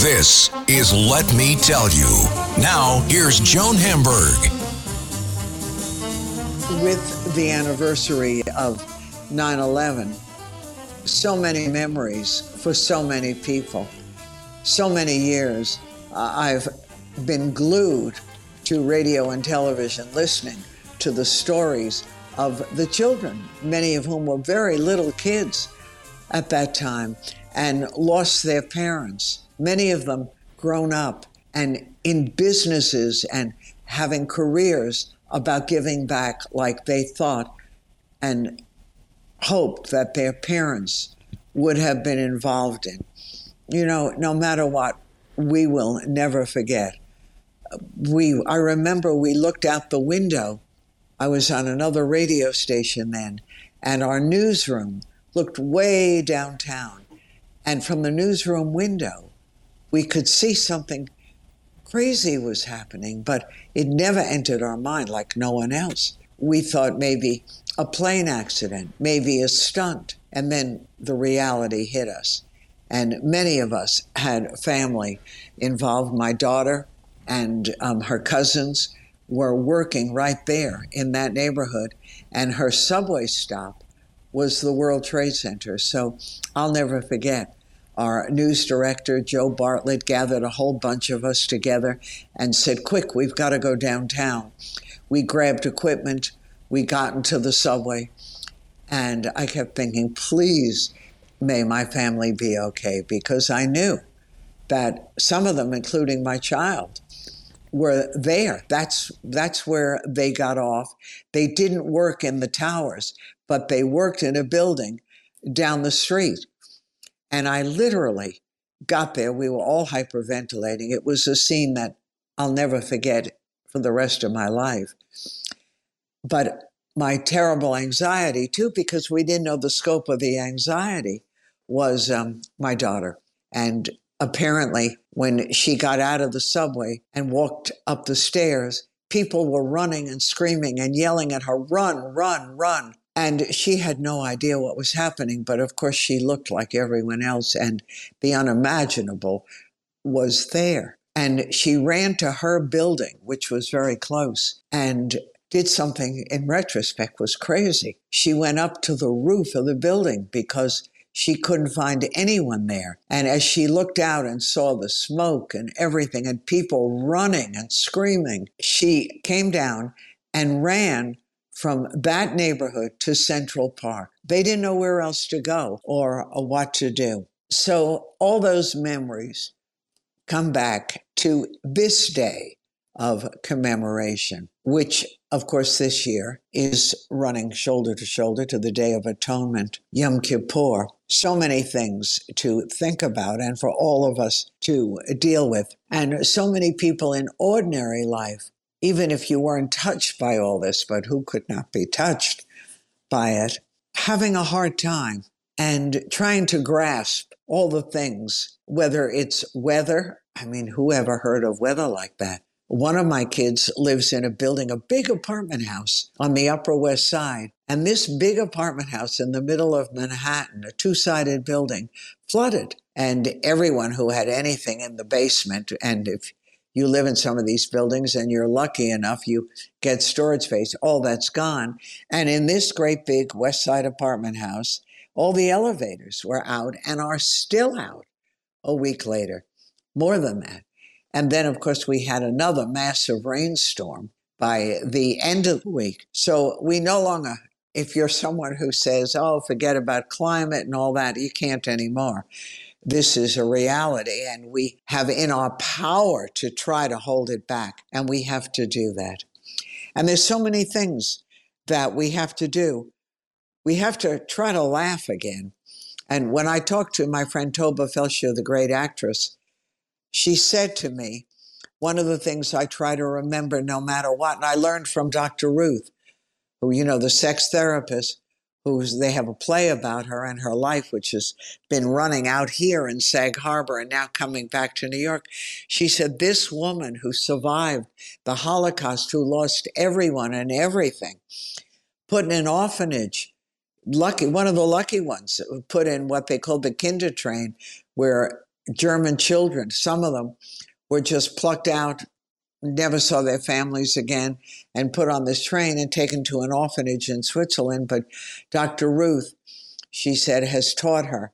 This is Let Me Tell You. Now, here's Joan Hamburg. With the anniversary of 9 11, so many memories for so many people. So many years, uh, I've been glued to radio and television listening to the stories of the children, many of whom were very little kids at that time and lost their parents, many of them grown up and in businesses and having careers about giving back like they thought and hoped that their parents would have been involved in. You know, no matter what, we will never forget. We, I remember we looked out the window I was on another radio station then, and our newsroom looked way downtown. And from the newsroom window, we could see something crazy was happening, but it never entered our mind like no one else. We thought maybe a plane accident, maybe a stunt, and then the reality hit us. And many of us had family involved. My daughter and um, her cousins were working right there in that neighborhood, and her subway stop was the World Trade Center. So I'll never forget. Our news director, Joe Bartlett, gathered a whole bunch of us together and said, Quick, we've got to go downtown. We grabbed equipment, we got into the subway, and I kept thinking, Please, may my family be okay, because I knew that some of them, including my child, were there. That's that's where they got off. They didn't work in the towers, but they worked in a building down the street. And I literally got there. We were all hyperventilating. It was a scene that I'll never forget for the rest of my life. But my terrible anxiety, too, because we didn't know the scope of the anxiety, was um, my daughter. And apparently, when she got out of the subway and walked up the stairs, people were running and screaming and yelling at her, run, run, run. And she had no idea what was happening, but of course she looked like everyone else, and the unimaginable was there. And she ran to her building, which was very close, and did something in retrospect was crazy. She went up to the roof of the building because she couldn't find anyone there. And as she looked out and saw the smoke and everything and people running and screaming, she came down and ran from that neighborhood to Central Park. They didn't know where else to go or, what to do. So all those memories come back to this day of commemoration, which of course, this year is running shoulder to shoulder to the Day of Atonement, Yom Kippur. So many things to think about and for all of us to deal with. And so many people in ordinary life, even if you weren't touched by all this, but who could not be touched by it, having a hard time and trying to grasp all the things, whether it's weather. I mean, who ever heard of weather like that? One of my kids lives in a building, a big apartment house on the Upper West Side. And this big apartment house in the middle of Manhattan, a two sided building, flooded. And everyone who had anything in the basement, and if you live in some of these buildings and you're lucky enough, you get storage space, all that's gone. And in this great big West Side apartment house, all the elevators were out and are still out a week later. More than that. And then, of course, we had another massive rainstorm by the end of the week. So we no longer, if you're someone who says, oh, forget about climate and all that, you can't anymore. This is a reality, and we have in our power to try to hold it back, and we have to do that. And there's so many things that we have to do. we have to try to laugh again. And when I talked to my friend Tovah Feldshuh, the great actress, she said to me, one of the things I try to remember no matter what, and I learned from Dr. Ruth, who, you know, the sex therapist, who they have a play about her and her life, which has been running out here in Sag Harbor and now coming back to New York. She said, This woman who survived the Holocaust, who lost everyone and everything, put in an orphanage, lucky, one of the lucky ones, put in what they called the kinder train, where German children, some of them, were just plucked out, never saw their families again, and put on this train and taken to an orphanage in Switzerland. But Dr. Ruth, she said, has taught her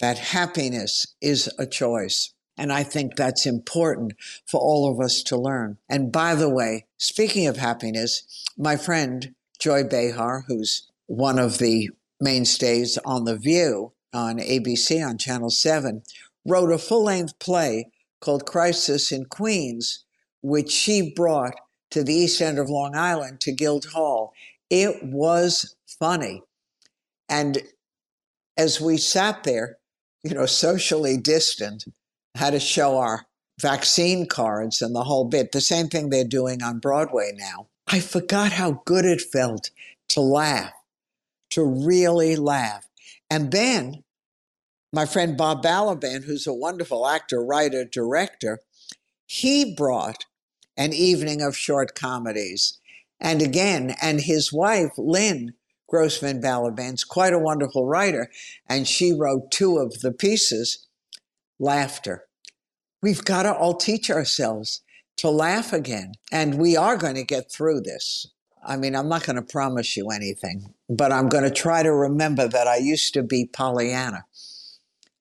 that happiness is a choice. And I think that's important for all of us to learn. And by the way, speaking of happiness, my friend Joy Behar, who's one of the mainstays on The View on ABC on Channel 7, wrote a full length play called Crisis in Queens, which she brought to the east end of Long Island to Guildhall. It was funny. And as we sat there, you know, socially distant, had to show our vaccine cards and the whole bit, the same thing they're doing on Broadway now. I forgot how good it felt to laugh, to really laugh. And then my friend Bob Balaban, who's a wonderful actor, writer, director, he brought an evening of short comedies. And again, and his wife, Lynn Grossman Balaban's quite a wonderful writer, and she wrote two of the pieces, Laughter. We've got to all teach ourselves to laugh again. And we are going to get through this. I mean, I'm not going to promise you anything, but I'm going to try to remember that I used to be Pollyanna.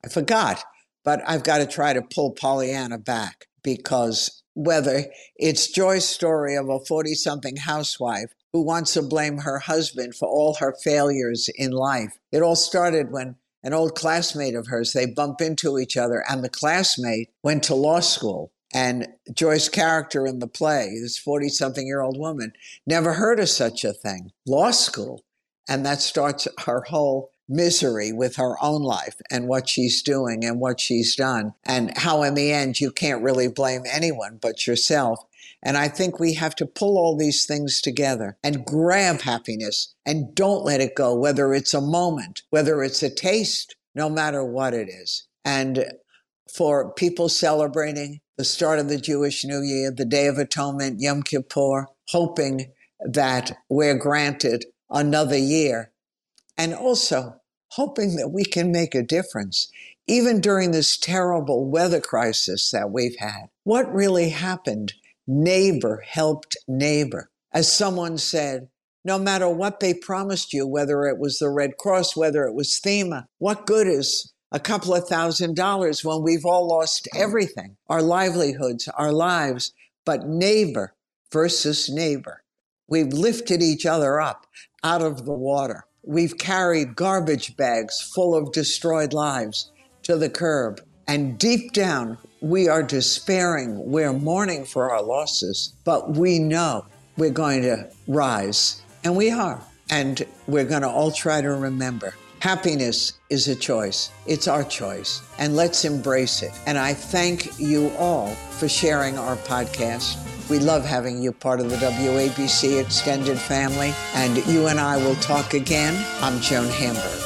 I forgot, but I've got to try to pull Pollyanna back because whether it's Joy's story of a 40 something housewife who wants to blame her husband for all her failures in life, it all started when an old classmate of hers, they bump into each other, and the classmate went to law school. And Joy's character in the play, this 40 something year old woman, never heard of such a thing. Law school. And that starts her whole misery with her own life and what she's doing and what she's done, and how in the end you can't really blame anyone but yourself. And I think we have to pull all these things together and grab happiness and don't let it go, whether it's a moment, whether it's a taste, no matter what it is. And for people celebrating the start of the Jewish New Year, the Day of Atonement, Yom Kippur, hoping that we're granted another year and also hoping that we can make a difference, even during this terrible weather crisis that we've had. What really happened? Neighbor helped neighbor. As someone said, no matter what they promised you, whether it was the Red Cross, whether it was FEMA, what good is a couple of thousand dollars when we've all lost everything our livelihoods, our lives, but neighbor versus neighbor. We've lifted each other up out of the water. We've carried garbage bags full of destroyed lives to the curb. And deep down, we are despairing. We're mourning for our losses, but we know we're going to rise. And we are. And we're going to all try to remember happiness is a choice. It's our choice. And let's embrace it. And I thank you all for sharing our podcast. We love having you part of the WABC extended family, and you and I will talk again. I'm Joan Hamburg.